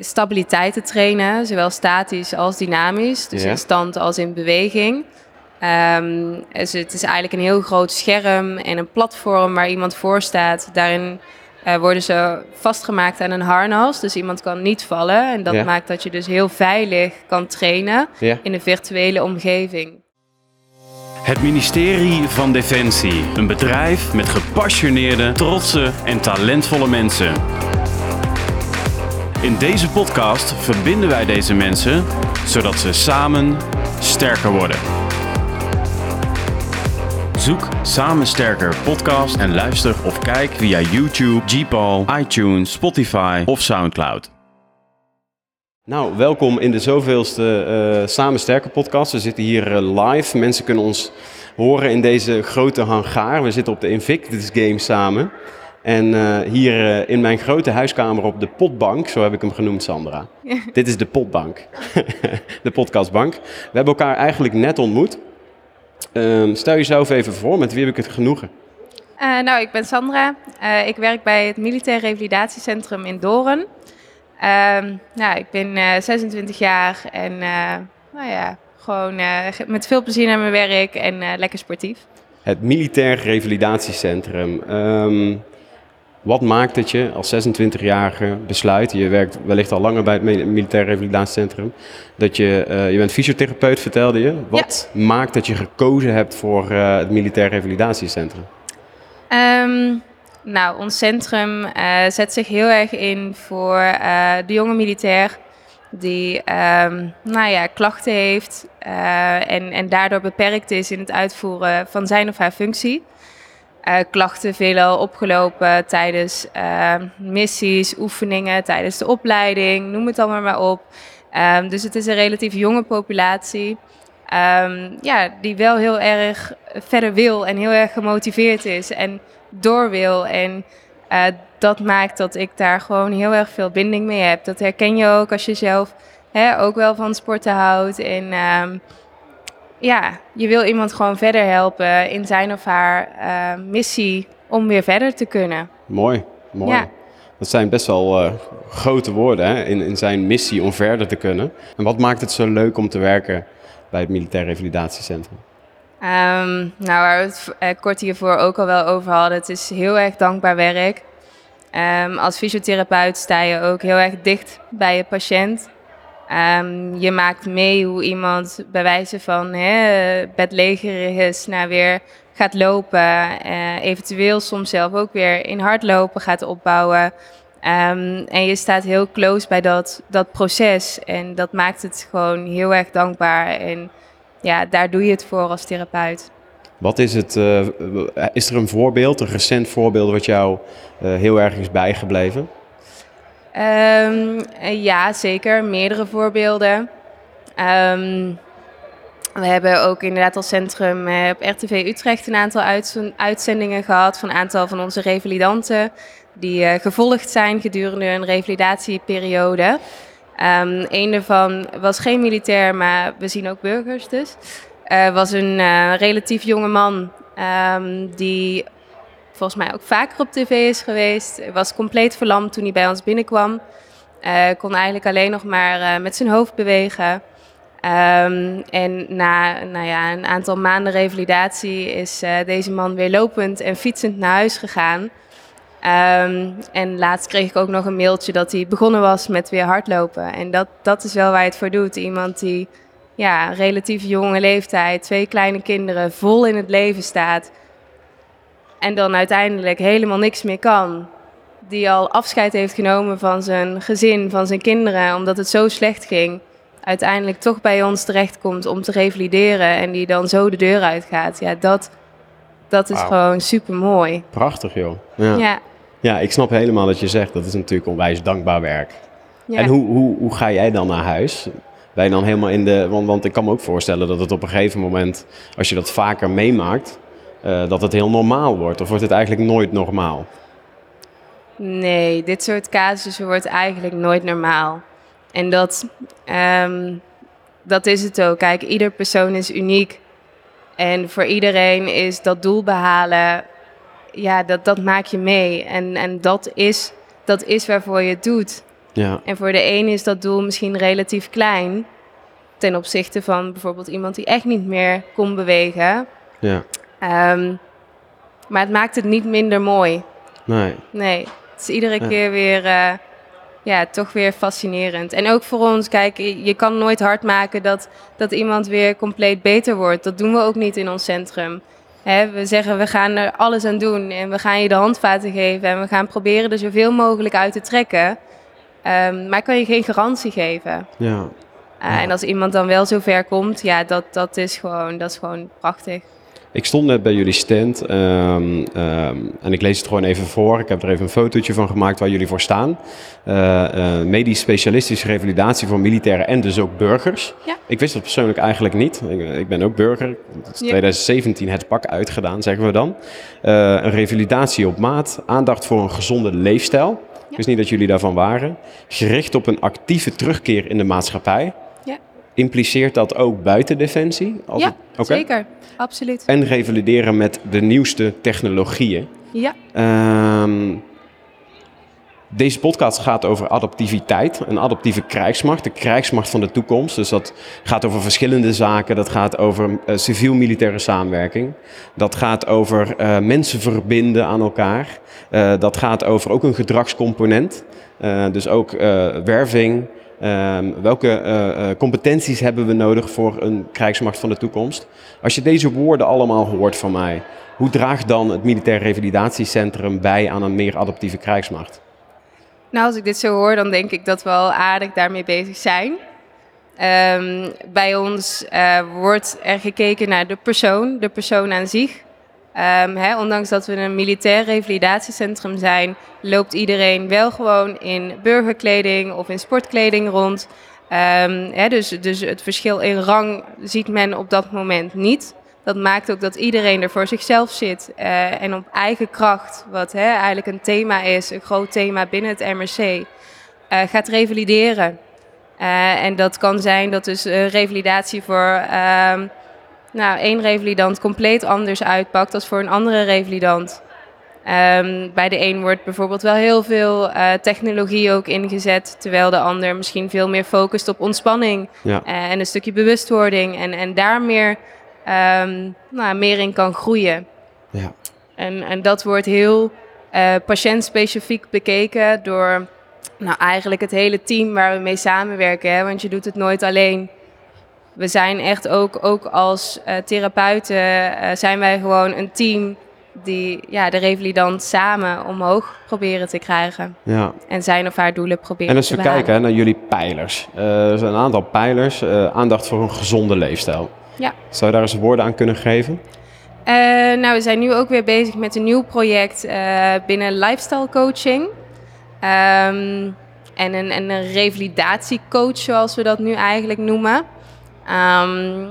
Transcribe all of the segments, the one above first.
stabiliteit te trainen, zowel statisch als dynamisch, dus Ja. in stand als in beweging. Ehm, dus het is eigenlijk een heel groot scherm en een platform waar iemand voor staat. Daarin eh, worden ze vastgemaakt aan een harnas, dus iemand kan niet vallen. En dat Ja. maakt dat je dus heel veilig kan trainen Ja. in een virtuele omgeving. Het ministerie van Defensie. Een bedrijf met gepassioneerde, trotse en talentvolle mensen. In deze podcast verbinden wij deze mensen zodat ze samen sterker worden. Zoek Samen Sterker podcast en luister of kijk via YouTube, Gpal, iTunes, Spotify of Soundcloud. Nou, welkom in de zoveelste eh Samen Sterker podcast. We zitten hier eh, live. Mensen kunnen ons horen in deze grote hangaar. We zitten op de Invictus Game samen. En eh, hier eh, in mijn grote huiskamer op de potbank, zo heb ik hem genoemd, Sandra. Dit is de potbank, de podcastbank. We hebben elkaar eigenlijk net ontmoet. Ehm, stel jezelf even voor, met wie heb ik het genoegen? Eh, nou, ik ben Sandra. Ik werk bij het Militair Revalidatiecentrum in Doorn. Ehm, nou, ik ben eh, 26 jaar en nou ja, gewoon ge- met veel plezier naar mijn werk en lekker sportief. Het Militair Revalidatiecentrum. Ehm, wat maakt dat je als 26-jarige besluit, je werkt wellicht al langer bij het Mi- Militair Revalidatiecentrum, dat je, eh, je bent fysiotherapeut vertelde je. Wat maakt dat je gekozen hebt voor eh, het Militair Revalidatiecentrum? Ehm, nou, ons centrum eh, zet zich heel erg in voor de jonge militair die ehm, nou ja, klachten heeft en, en daardoor beperkt is in het uitvoeren van zijn of haar functie. Eh, klachten veelal opgelopen tijdens eh, missies, oefeningen, tijdens de opleiding, noem het allemaal maar op. Ehm, dus het is een relatief jonge populatie. ehm, ja, die wel heel erg verder wil en heel erg gemotiveerd is en door wil. En eh, dat maakt dat ik daar gewoon heel erg veel binding mee heb. Dat herken je ook als je zelf hè, ook wel van sporten houdt. En ehm, ja, je wil iemand gewoon verder helpen in zijn of haar eh, missie om weer verder te kunnen. Mooi, mooi. Ja. Dat zijn best wel eh, grote woorden hè, in, in zijn missie om verder te kunnen. En wat maakt het zo leuk om te werken bij het Militair Revalidatiecentrum? Ehm, nou, waar we het eh, kort hiervoor ook al wel over hadden, het is heel erg dankbaar werk. Ehm, als fysiotherapeut sta je ook heel erg dicht bij je patiënt. Ehm, je maakt mee hoe iemand bij wijze van hè, bedlegerig is naar weer gaat lopen. eh, eventueel soms zelf ook weer in hardlopen gaat opbouwen. Ehm, en je staat heel close bij dat, dat proces. En dat maakt het gewoon heel erg dankbaar. En ja, daar doe je het voor als therapeut. Wat is het, eh, is er een voorbeeld, een recent voorbeeld wat jou eh, heel erg is bijgebleven? Ehm, eh, ja, zeker. Meerdere voorbeelden. Ehm, we hebben ook inderdaad als centrum eh, op RTV Utrecht een aantal uitzen- uitzendingen gehad van een aantal van onze revalidanten die eh, gevolgd zijn gedurende een revalidatieperiode. Ehm een daarvan was geen militair, maar we zien ook burgers dus. Eh, was een relatief jonge man die volgens mij ook vaker op tv is geweest. Hij was compleet verlamd toen hij bij ons binnenkwam. Eh, kon eigenlijk alleen nog maar eh, met zijn hoofd bewegen. Ehm, en na nou ja, een aantal maanden revalidatie is eh, deze man weer lopend en fietsend naar huis gegaan. Ehm, en laatst kreeg ik ook nog een mailtje dat hij begonnen was met weer hardlopen. En dat, dat is wel waar je het voor doet. Iemand die ja, relatief jonge leeftijd, twee kleine kinderen, vol in het leven staat. En dan uiteindelijk helemaal niks meer kan. Die al afscheid heeft genomen van zijn gezin, van zijn kinderen, omdat het zo slecht ging. Uiteindelijk toch bij ons terechtkomt om te revalideren en die dan zo de deur uitgaat. Ja, dat, dat is gewoon super mooi. Prachtig joh. Ja. Ja. ja, ik snap helemaal wat je zegt. Dat is natuurlijk onwijs dankbaar werk. ja. En hoe, hoe, hoe ga jij dan naar huis? Ben je dan helemaal in de... Want, want ik kan me ook voorstellen dat het op een gegeven moment, als je dat vaker meemaakt, eh, dat het heel normaal wordt. Of wordt het eigenlijk nooit normaal? Nee, dit soort casussen wordt eigenlijk nooit normaal. En dat, ehm, dat is het ook. Kijk, ieder persoon is uniek. En voor iedereen is dat doel behalen, ja, dat, dat maak je mee. En, en dat, is, dat is waarvoor je het doet. Ja, En voor de een is dat doel misschien relatief klein. Ten opzichte van bijvoorbeeld iemand die echt niet meer kon bewegen. ja. Ehm, maar het maakt het niet minder mooi. Nee. Nee, het is iedere Ja. keer weer, eh, ja, toch weer fascinerend. En ook voor ons, kijk, je kan nooit hard maken dat, dat iemand weer compleet beter wordt. Dat doen we ook niet in ons centrum. We zeggen, we gaan er alles aan doen en we gaan je de handvaten geven en we gaan proberen er zoveel mogelijk uit te trekken. Ehm, maar ik kan je geen garantie geven. Ja. Uh, Ja. En als iemand dan wel zo ver komt, ja, dat, dat, is, gewoon, dat is gewoon prachtig. Ik stond net bij jullie stand ehm, ehm, en ik lees het gewoon even voor. Ik heb er even een fotootje van gemaakt waar jullie voor staan. Eh, eh, medisch specialistische revalidatie voor militairen en dus ook burgers. Ja. Ik wist dat persoonlijk eigenlijk niet. Ik, ik ben ook burger. Het is Ja. 2017 het pak uitgedaan, zeggen we dan. Eh, een revalidatie op maat, aandacht voor een gezonde leefstijl. Ik wist niet dat jullie daarvan waren. Gericht op een actieve terugkeer in de maatschappij. Impliceert dat ook buiten Defensie? Als ja, het- zeker. Absoluut. En revalideren met de nieuwste technologieën. Ja, Ehm, deze podcast gaat over adaptiviteit, een adaptieve krijgsmacht, de krijgsmacht van de toekomst. Dus dat gaat over verschillende zaken. Dat gaat over eh, civiel-militaire samenwerking. Dat gaat over eh, mensen verbinden aan elkaar. Eh, dat gaat over ook een gedragscomponent. Dus ook werving. Ehm, welke eh, eh, competenties hebben we nodig voor een krijgsmacht van de toekomst? Als je deze woorden allemaal hoort van mij, hoe draagt dan het Militair Revalidatiecentrum bij aan een meer adaptieve krijgsmacht? Nou, als ik dit zo hoor, dan denk ik dat we al aardig daarmee bezig zijn. Ehm, bij ons eh, wordt er gekeken naar de persoon, de persoon aan zich. Ehm, ondanks dat we een militair revalidatiecentrum zijn, loopt iedereen wel gewoon in burgerkleding of in sportkleding rond. Ehm, dus, dus het verschil in rang ziet men op dat moment niet. Dat maakt ook dat iedereen er voor zichzelf zit eh, en op eigen kracht, wat eigenlijk een thema is, een groot thema binnen het MRC, eh, gaat revalideren. Eh, en dat kan zijn dat dus revalidatie voor ehm, nou, één revalidant compleet anders uitpakt dan voor een andere revalidant. Ehm, bij de een wordt bijvoorbeeld wel heel veel eh, technologie ook ingezet, terwijl de ander misschien veel meer focust op ontspanning Ja. eh, en een stukje bewustwording en, en daar meer, ehm, nou, meer in kan groeien. Ja. En, en dat wordt heel eh, patiëntspecifiek bekeken door nou, eigenlijk het hele team waar we mee samenwerken. Hè? Want je doet het nooit alleen. We zijn echt ook, ook als eh, therapeuten, eh, zijn wij gewoon een team die ja, de revalidant samen omhoog proberen te krijgen. ja. En zijn of haar doelen proberen En als te we behalen. kijken hè, naar jullie pijlers. Eh, er zijn een aantal pijlers. aandacht voor een gezonde leefstijl. Ja. Zou je daar eens woorden aan kunnen geven? Nou, we zijn nu ook weer bezig met een nieuw project binnen lifestyle coaching. Ehm, en, een, en een revalidatiecoach, zoals we dat nu eigenlijk noemen. Ehm,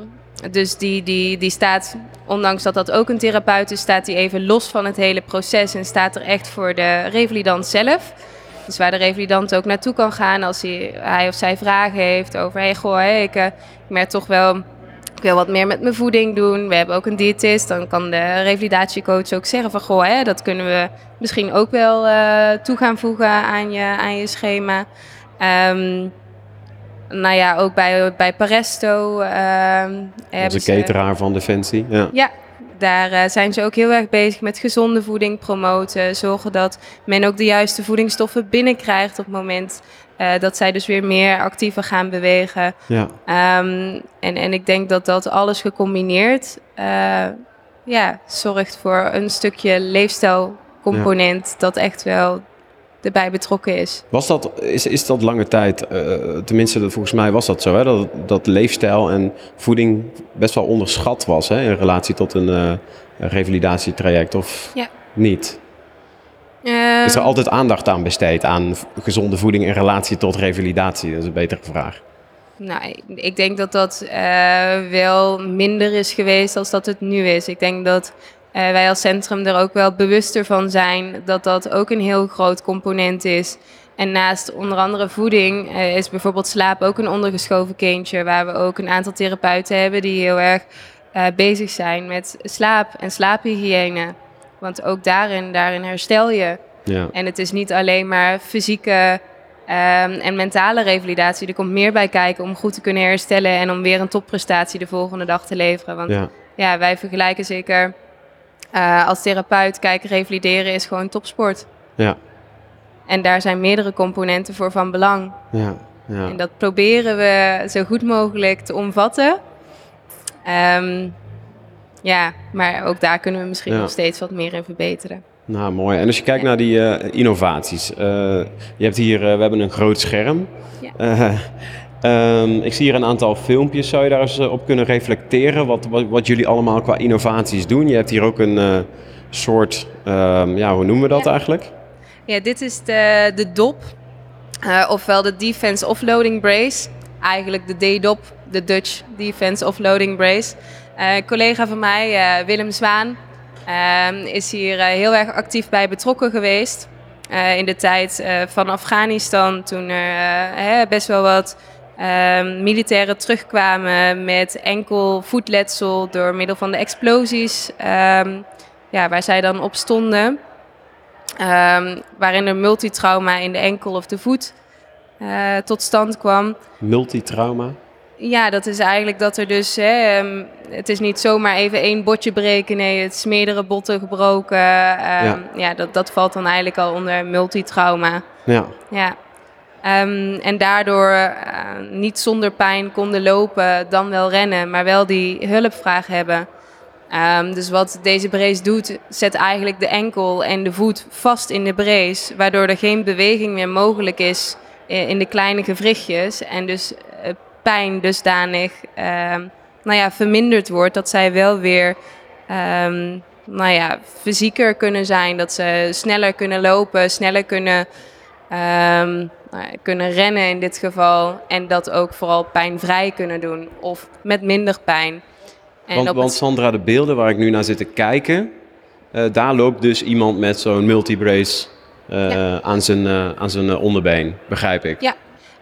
dus die, die, die staat, ondanks dat dat ook een therapeut is, staat die even los van het hele proces en staat er echt voor de revalidant zelf. Dus waar de revalidant ook naartoe kan gaan als hij, hij of zij vragen heeft over... Hey, goh, ik, eh, ik merk toch wel ik wat meer met mijn voeding doen. We hebben ook een diëtist. Dan kan de revalidatiecoach ook zeggen van... Goh, hè, dat kunnen we misschien ook wel eh, toe gaan voegen aan je, aan je schema. Ehm, nou ja, ook bij, bij Paresto. ehm, hebben Onze ze- cateraar van Defensie. Ja. ja, daar eh, zijn ze ook heel erg bezig met gezonde voeding promoten. Zorgen dat men ook de juiste voedingsstoffen binnenkrijgt op het moment eh, dat zij dus weer meer actiever gaan bewegen. Ja. Ehm, en, en ik denk dat dat alles gecombineerd eh, ja, zorgt voor een stukje leefstijlcomponent dat echt wel erbij betrokken is. Was dat, is, is dat lange tijd, eh, tenminste volgens mij was dat zo, hè, dat, dat leefstijl en voeding best wel onderschat was hè, in relatie tot een eh, revalidatietraject of Ja. niet? Ehm, Is er altijd aandacht aan besteed aan gezonde voeding in relatie tot revalidatie? Dat is een betere vraag. Nou, ik- denk dat dat eh, wel minder is geweest als dat het nu is. Ik denk dat wij als centrum er ook wel bewuster van zijn dat dat ook een heel groot component is. En naast onder andere voeding eh, is bijvoorbeeld slaap ook een ondergeschoven kindje. Waar we ook een aantal therapeuten hebben die heel erg eh, bezig zijn met slaap en slaaphygiëne. Want ook daarin, daarin herstel je. Ja. En het is niet alleen maar fysieke Ehm, en mentale revalidatie, er komt meer bij kijken om goed te kunnen herstellen en om weer een topprestatie de volgende dag te leveren. Want ja, Ja, wij vergelijken zeker eh, als therapeut, kijken, revalideren is gewoon topsport. ja, En daar zijn meerdere componenten voor van belang. ja. ja. En dat proberen we zo goed mogelijk te omvatten. Ehm, ja, maar ook daar kunnen we misschien Ja. nog steeds wat meer in verbeteren. Nou, mooi. En als je kijkt naar die eh, innovaties. eh, je hebt hier, we hebben een groot scherm. Ja. Eh, ehm, ik zie hier een aantal filmpjes. Zou je daar eens eh, op kunnen reflecteren? Wat, wat, wat jullie allemaal qua innovaties doen? Je hebt hier ook een eh, soort, ehm, ja, hoe noemen we dat Ja. eigenlijk? Ja, dit is de, de DOP, eh, ofwel de Defense Offloading Brace. Eigenlijk de DDOP, de Dutch Defense Offloading Brace. Eh, een collega van mij, Willem Zwaan, ehm, is hier heel erg actief bij betrokken geweest. In de tijd van Afghanistan, toen er hè, best wel wat ehm, militairen terugkwamen met enkel voetletsel door middel van de explosies. ehm, ja, waar zij dan op stonden. Ehm, waarin er multitrauma in de enkel of de voet eh, tot stand kwam. Multitrauma. Ja, dat is eigenlijk dat er dus, hè, het is niet zomaar even één botje breken, nee, het is meerdere botten gebroken. Ja. ja, dat, dat valt dan eigenlijk al onder multitrauma. Ja, Ja. Ehm, en daardoor eh, niet zonder pijn konden lopen, dan wel rennen, maar wel die hulpvraag hebben. Ehm, dus wat deze brace doet, zet eigenlijk de enkel en de voet vast in de brace, waardoor er geen beweging meer mogelijk is eh, in de kleine gewrichtjes. En dus eh, pijn dusdanig ehm, nou ja, verminderd wordt dat zij wel weer nou ja, fysieker kunnen zijn. Dat ze sneller kunnen lopen, sneller kunnen, kunnen rennen in dit geval. En dat ook vooral pijnvrij kunnen doen of met minder pijn. En want, want het- Sandra, de beelden waar ik nu naar zit te kijken, eh, daar loopt dus iemand met zo'n multibrace Ja. aan zijn, eh, aan zijn onderbeen, begrijp ik. Ja,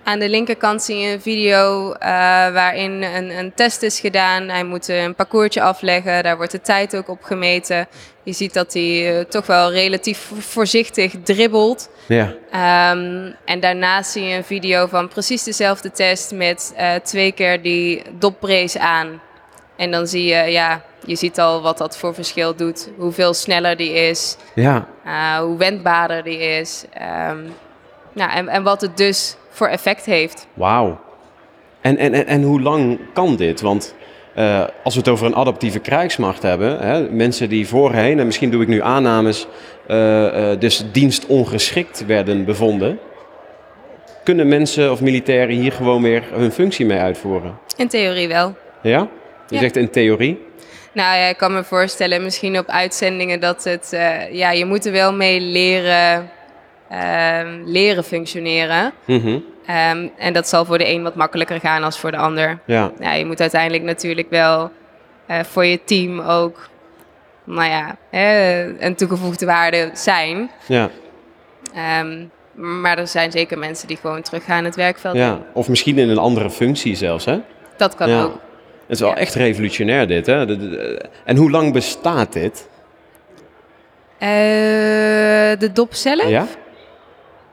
aan de linkerkant zie je een video eh, waarin een, een test is gedaan. Hij moet een parcoursje afleggen, daar wordt de tijd ook op gemeten. Je ziet dat hij eh, toch wel relatief voorzichtig dribbelt. Ja, Ehm, en daarnaast zie je een video van precies dezelfde test met eh, twee keer die dopbrace aan. En dan zie je, ja, je ziet al wat dat voor verschil doet. Hoeveel sneller die is, ja. hoe wendbaarder die is. Ehm, ja, en, en wat het dus voor effect heeft. Wauw. En, en, en, en hoe lang kan dit? Want eh, als we het over een adaptieve krijgsmacht hebben, hè, mensen die voorheen, en misschien doe ik nu aannames, eh, eh, dus dienstongeschikt werden bevonden, kunnen mensen of militairen hier gewoon weer hun functie mee uitvoeren? In theorie wel. Ja? Je Ja. zegt in theorie? Nou ja, ik kan me voorstellen, misschien op uitzendingen, dat het, ja, je moet er wel mee leren, ehm, leren functioneren. Mhm. Ehm, en dat zal voor de een wat makkelijker gaan als voor de ander. Ja, Ja, je moet uiteindelijk natuurlijk wel eh, voor je team ook, nou ja, eh, een toegevoegde waarde zijn. ja, Ehm, maar er zijn zeker mensen die gewoon teruggaan het werkveld ja. Of misschien in een andere functie zelfs, hè? Dat kan Ja. ook. Het is wel Ja. echt revolutionair dit, hè? De- En hoe lang bestaat dit? Eh, de dop zelf? Ja?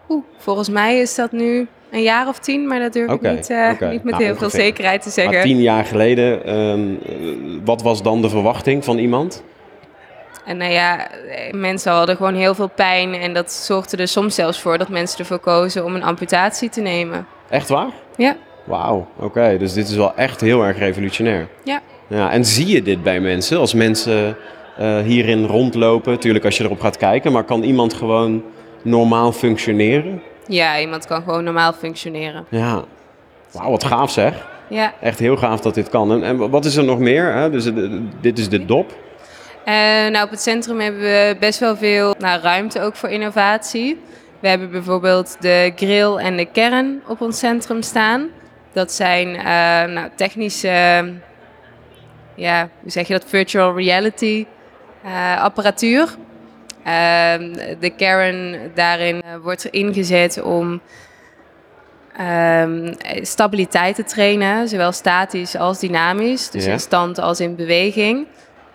Oeh, volgens mij is dat nu een jaar of tien, maar dat durf ik niet, eh, niet met Nou, heel veel zekerheid te zeggen. Maar tien jaar geleden, ehm, eh, wat was dan de verwachting van iemand? En nou ja, eh, mensen hadden gewoon heel veel pijn en dat zorgde er soms zelfs voor dat mensen ervoor kozen om een amputatie te nemen. Echt waar? Ja, Wauw, oké. Dus dit is wel echt heel erg revolutionair. ja. Ja, en zie je dit bij mensen? Als mensen eh, hierin rondlopen, natuurlijk als je erop gaat kijken, maar kan iemand gewoon normaal functioneren? Ja, iemand kan gewoon normaal functioneren. Ja. Wauw, wat gaaf zeg. Ja. Echt heel gaaf dat dit kan. En, en wat is er nog meer? Hè? Dus, eh, dit is de dop. Eh, nou, op het centrum hebben we best wel veel nou, ruimte ook voor innovatie. We hebben bijvoorbeeld de grill en de kern op ons centrum staan. Dat zijn eh, nou, technische, ja, hoe zeg je dat, virtual reality apparatuur. Ehm, de kern daarin eh, wordt ingezet om ehm, stabiliteit te trainen, zowel statisch als dynamisch, dus Ja. in stand als in beweging.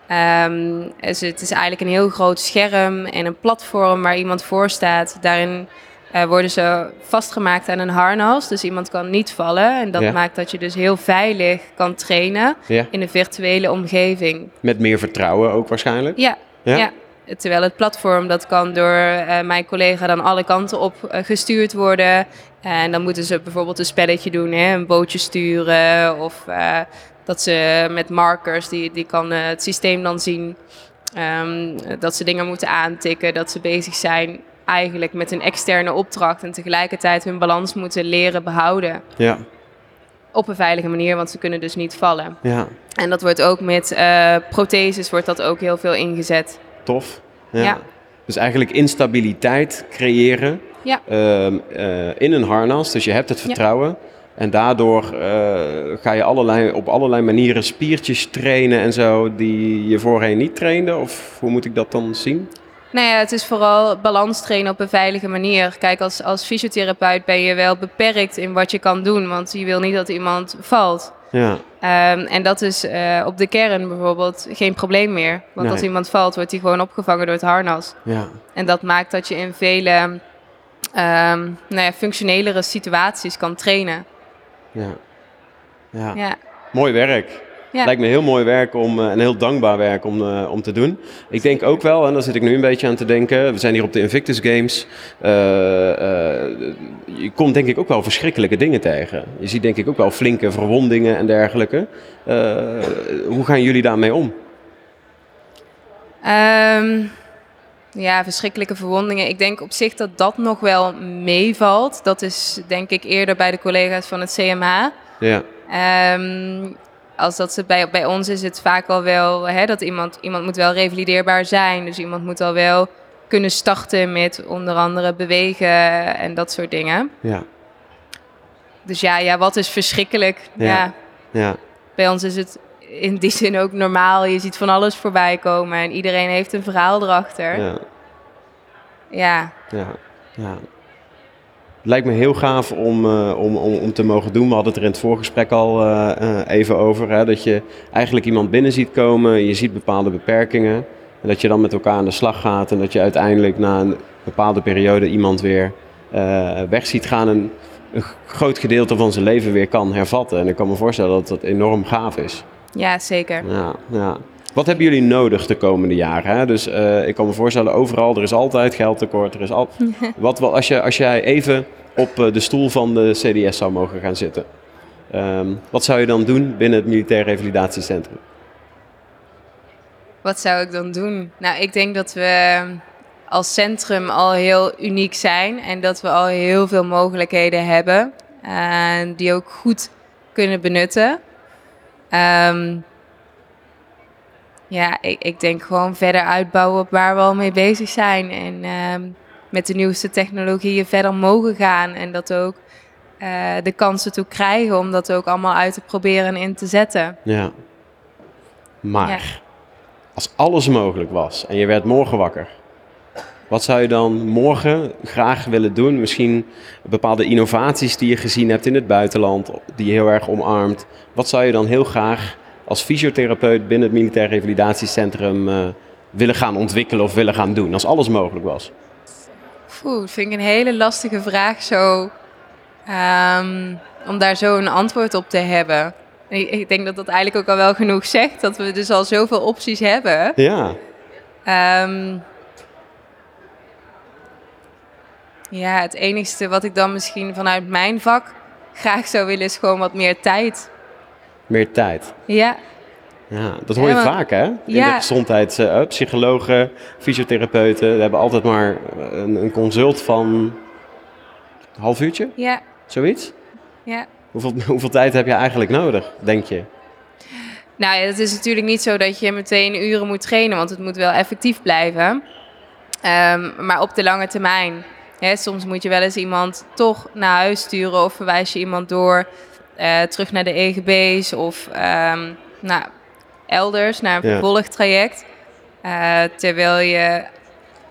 Ehm, dus het is eigenlijk een heel groot scherm en een platform waar iemand voor staat. Daarin eh, worden ze vastgemaakt aan een harnas. Dus iemand kan niet vallen. En dat Ja. maakt dat je dus heel veilig kan trainen Ja. in een virtuele omgeving. Met meer vertrouwen ook waarschijnlijk. Ja, Ja? Terwijl het platform, dat kan door eh, mijn collega dan alle kanten op eh, gestuurd worden. En dan moeten ze bijvoorbeeld een spelletje doen, hè, een bootje sturen. Of eh, dat ze met markers, die, die kan het systeem dan zien. ehm, dat ze dingen moeten aantikken, dat ze bezig zijn eigenlijk met een externe opdracht. En tegelijkertijd hun balans moeten leren behouden. Ja. Op een veilige manier, want ze kunnen dus niet vallen. Ja. En dat wordt ook met eh, protheses wordt dat ook heel veel ingezet. Tof. Ja. Ja. Dus eigenlijk instabiliteit creëren Ja. ehm, eh, in een harnas. Dus je hebt het vertrouwen. En daardoor eh, ga je allerlei, op allerlei manieren spiertjes trainen en zo die je voorheen niet trainde. Of hoe moet ik dat dan zien? Nou ja, het is vooral balans trainen op een veilige manier. Kijk, als, als fysiotherapeut ben je wel beperkt in wat je kan doen, want je wil niet dat iemand valt. Ja, Ehm, en dat is eh, op de kern bijvoorbeeld geen probleem meer. Want Nee. als iemand valt, wordt hij gewoon opgevangen door het harnas. ja, En dat maakt dat je in vele ehm, nou ja, functionelere situaties kan trainen. ja. ja. Ja. Mooi werk. Ja. Lijkt me heel mooi werk om, eh, en heel dankbaar werk om, eh, om te doen. Ik denk ook wel, en daar zit ik nu een beetje aan te denken. We zijn hier op de Invictus Games. Eh, je komt denk ik ook wel verschrikkelijke dingen tegen. Je ziet denk ik ook wel flinke verwondingen en dergelijke. Hoe gaan jullie daarmee om? Ehm, ja, verschrikkelijke verwondingen. Ik denk op zich dat dat nog wel meevalt. Dat is denk ik eerder bij de collega's van het CMH. Ja, Ehm, als dat ze bij, bij ons is het vaak al wel hè, dat iemand, iemand moet wel revalideerbaar zijn. Dus iemand moet al wel kunnen starten met onder andere bewegen en dat soort dingen. ja, Dus ja, ja wat is verschrikkelijk? Ja. ja, ja. bij ons is het in die zin ook normaal. Je ziet van alles voorbij komen en iedereen heeft een verhaal erachter. ja. Ja, Ja, ja. Het lijkt me heel gaaf om, eh, om, om, om te mogen doen. We hadden het er in het voorgesprek al eh, eh, even over. Hè, dat je eigenlijk iemand binnen ziet komen. Je ziet bepaalde beperkingen. En dat je dan met elkaar aan de slag gaat. En dat je uiteindelijk na een bepaalde periode iemand weer weg ziet gaan. En een groot gedeelte van zijn leven weer kan hervatten. En ik kan me voorstellen dat dat enorm gaaf is. ja zeker. Ja, ja. Wat hebben jullie nodig de komende jaren? Hè? Dus eh, ik kan me voorstellen, overal, er is altijd geldtekort. Er is al... wat, wel- als, je, als jij even op eh, de stoel van de CDS zou mogen gaan zitten, ehm, wat zou je dan doen binnen het Militair Revalidatiecentrum? Wat zou ik dan doen? Nou, ik denk dat we als centrum al heel uniek zijn en dat we al heel veel mogelijkheden hebben en die ook goed kunnen benutten. Ehm, ja, ik, ik denk gewoon verder uitbouwen op waar we al mee bezig zijn en ehm, met de nieuwste technologieën verder mogen gaan en dat ook eh, de kansen toe krijgen om dat ook allemaal uit te proberen en in te zetten. Ja. Maar, Ja. als alles mogelijk was en je werd morgen wakker, wat zou je dan morgen graag willen doen? Misschien bepaalde innovaties die je gezien hebt in het buitenland, die je heel erg omarmt. Wat zou je dan heel graag als fysiotherapeut binnen het Militair Revalidatiecentrum eh, willen gaan ontwikkelen of willen gaan doen, als alles mogelijk was? Oeh, dat vind ik een hele lastige vraag zo. ehm, om daar zo een antwoord op te hebben. Ik, ik denk dat dat eigenlijk ook al wel genoeg zegt. Dat we dus al zoveel opties hebben. Ja, Ehm, ja, het enigste wat ik dan misschien vanuit mijn vak graag zou willen is gewoon wat meer tijd. Meer tijd. Ja, Ja, dat hoor je Ja, vaak hè? In de Ja. gezondheids... eh, psychologen, fysiotherapeuten, we hebben altijd maar een, een consult van een half uurtje, ja, zoiets. ja. Hoeveel, hoeveel tijd heb je eigenlijk nodig, denk je? Nou ja, het is natuurlijk niet zo dat je meteen uren moet trainen, want het moet wel effectief blijven. Ehm, maar op de lange termijn. Hè, soms moet je wel eens iemand toch naar huis sturen of verwijs je iemand door eh, terug naar de EGB's of nou, elders naar een vervolgtraject. Eh, terwijl je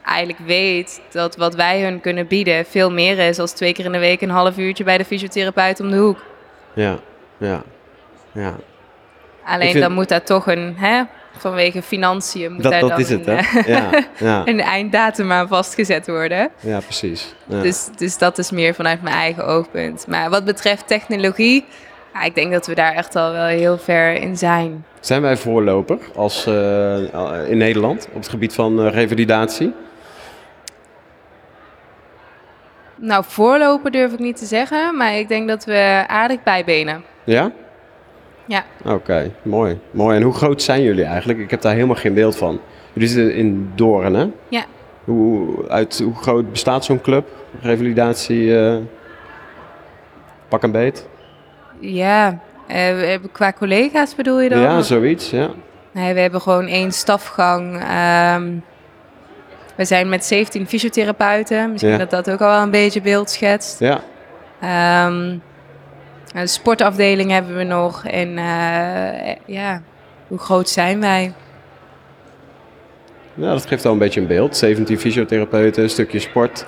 eigenlijk weet dat wat wij hun kunnen bieden veel meer is als twee keer in de week een half uurtje bij de fysiotherapeut om de hoek. Ja, ja, ja. Alleen vind- dan moet daar toch een hè, vanwege financiën moet Dat, daar dat dan is het, een, hè? eh, Ja, ja, een einddatum aan vastgezet worden. ja precies. Ja. Dus, dus dat is meer vanuit mijn eigen oogpunt. Maar wat betreft technologie, ja, ik denk dat we daar echt al wel heel ver in zijn. Zijn wij voorloper als, eh, in Nederland op het gebied van eh, revalidatie? Nou, voorlopen durf ik niet te zeggen, maar ik denk dat we aardig bijbenen. Ja? Ja. Oké, mooi. mooi. En hoe groot zijn jullie eigenlijk? Ik heb daar helemaal geen beeld van. Jullie zitten in Doorn, hè? Ja. Hoe, uit, hoe groot bestaat zo'n club? Revalidatie, eh, pak een beet? Ja, hebben qua collega's bedoel je dan? Ja, zoiets, ja. Nee, we hebben gewoon één stafgang. Ehm, we zijn met 17 fysiotherapeuten. Misschien Ja. dat dat ook al een beetje beeld schetst. Ja, Ehm, een sportafdeling hebben we nog. En eh, ja, hoe groot zijn wij? ja dat geeft al een beetje een beeld. 17 fysiotherapeuten, een stukje sport.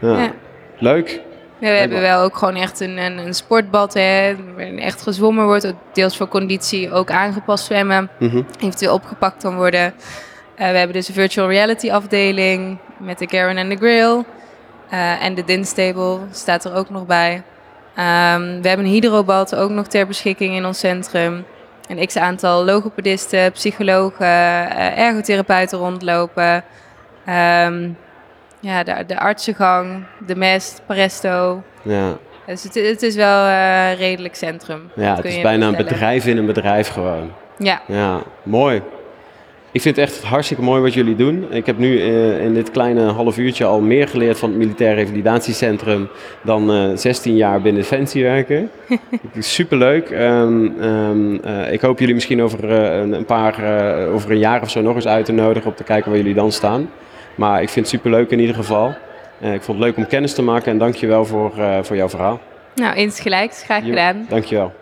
Ja. Ja. Leuk. Ja, we hebben wel ook gewoon echt een, een, een sportbad, hè, waarin echt gezwommen wordt. Deels voor conditie, ook aangepast zwemmen. Mhm. Eventueel opgepakt kan worden. Eh, we hebben dus een virtual reality afdeling met de Garen en de Grill. Eh, en de Dinstable staat er ook nog bij. Ehm, we hebben een hydrobad ook nog ter beschikking in ons centrum. Een x-aantal logopedisten, psychologen, eh, ergotherapeuten rondlopen. Ehm, ja, de, de artsengang, de mest, Paresto. Ja, Dus het, het is wel eh redelijk centrum. ja het is bijna een bedrijf in een bedrijf gewoon. Ja, Ja, mooi. Ik vind het echt hartstikke mooi wat jullie doen. Ik heb nu eh, in dit kleine half uurtje al meer geleerd van het Militair Revalidatiecentrum dan eh 16 jaar binnen Defensie werken. Superleuk. Ehm ehm, eh, ik hoop jullie misschien over eh, een, paar, eh, over een jaar of zo nog eens uit te nodigen om te kijken waar jullie dan staan. Maar ik vind het superleuk in ieder geval. Eh, ik vond het leuk om kennis te maken en dank je wel voor, eh, voor jouw verhaal. nou insgelijks. Graag gedaan. Dank je wel.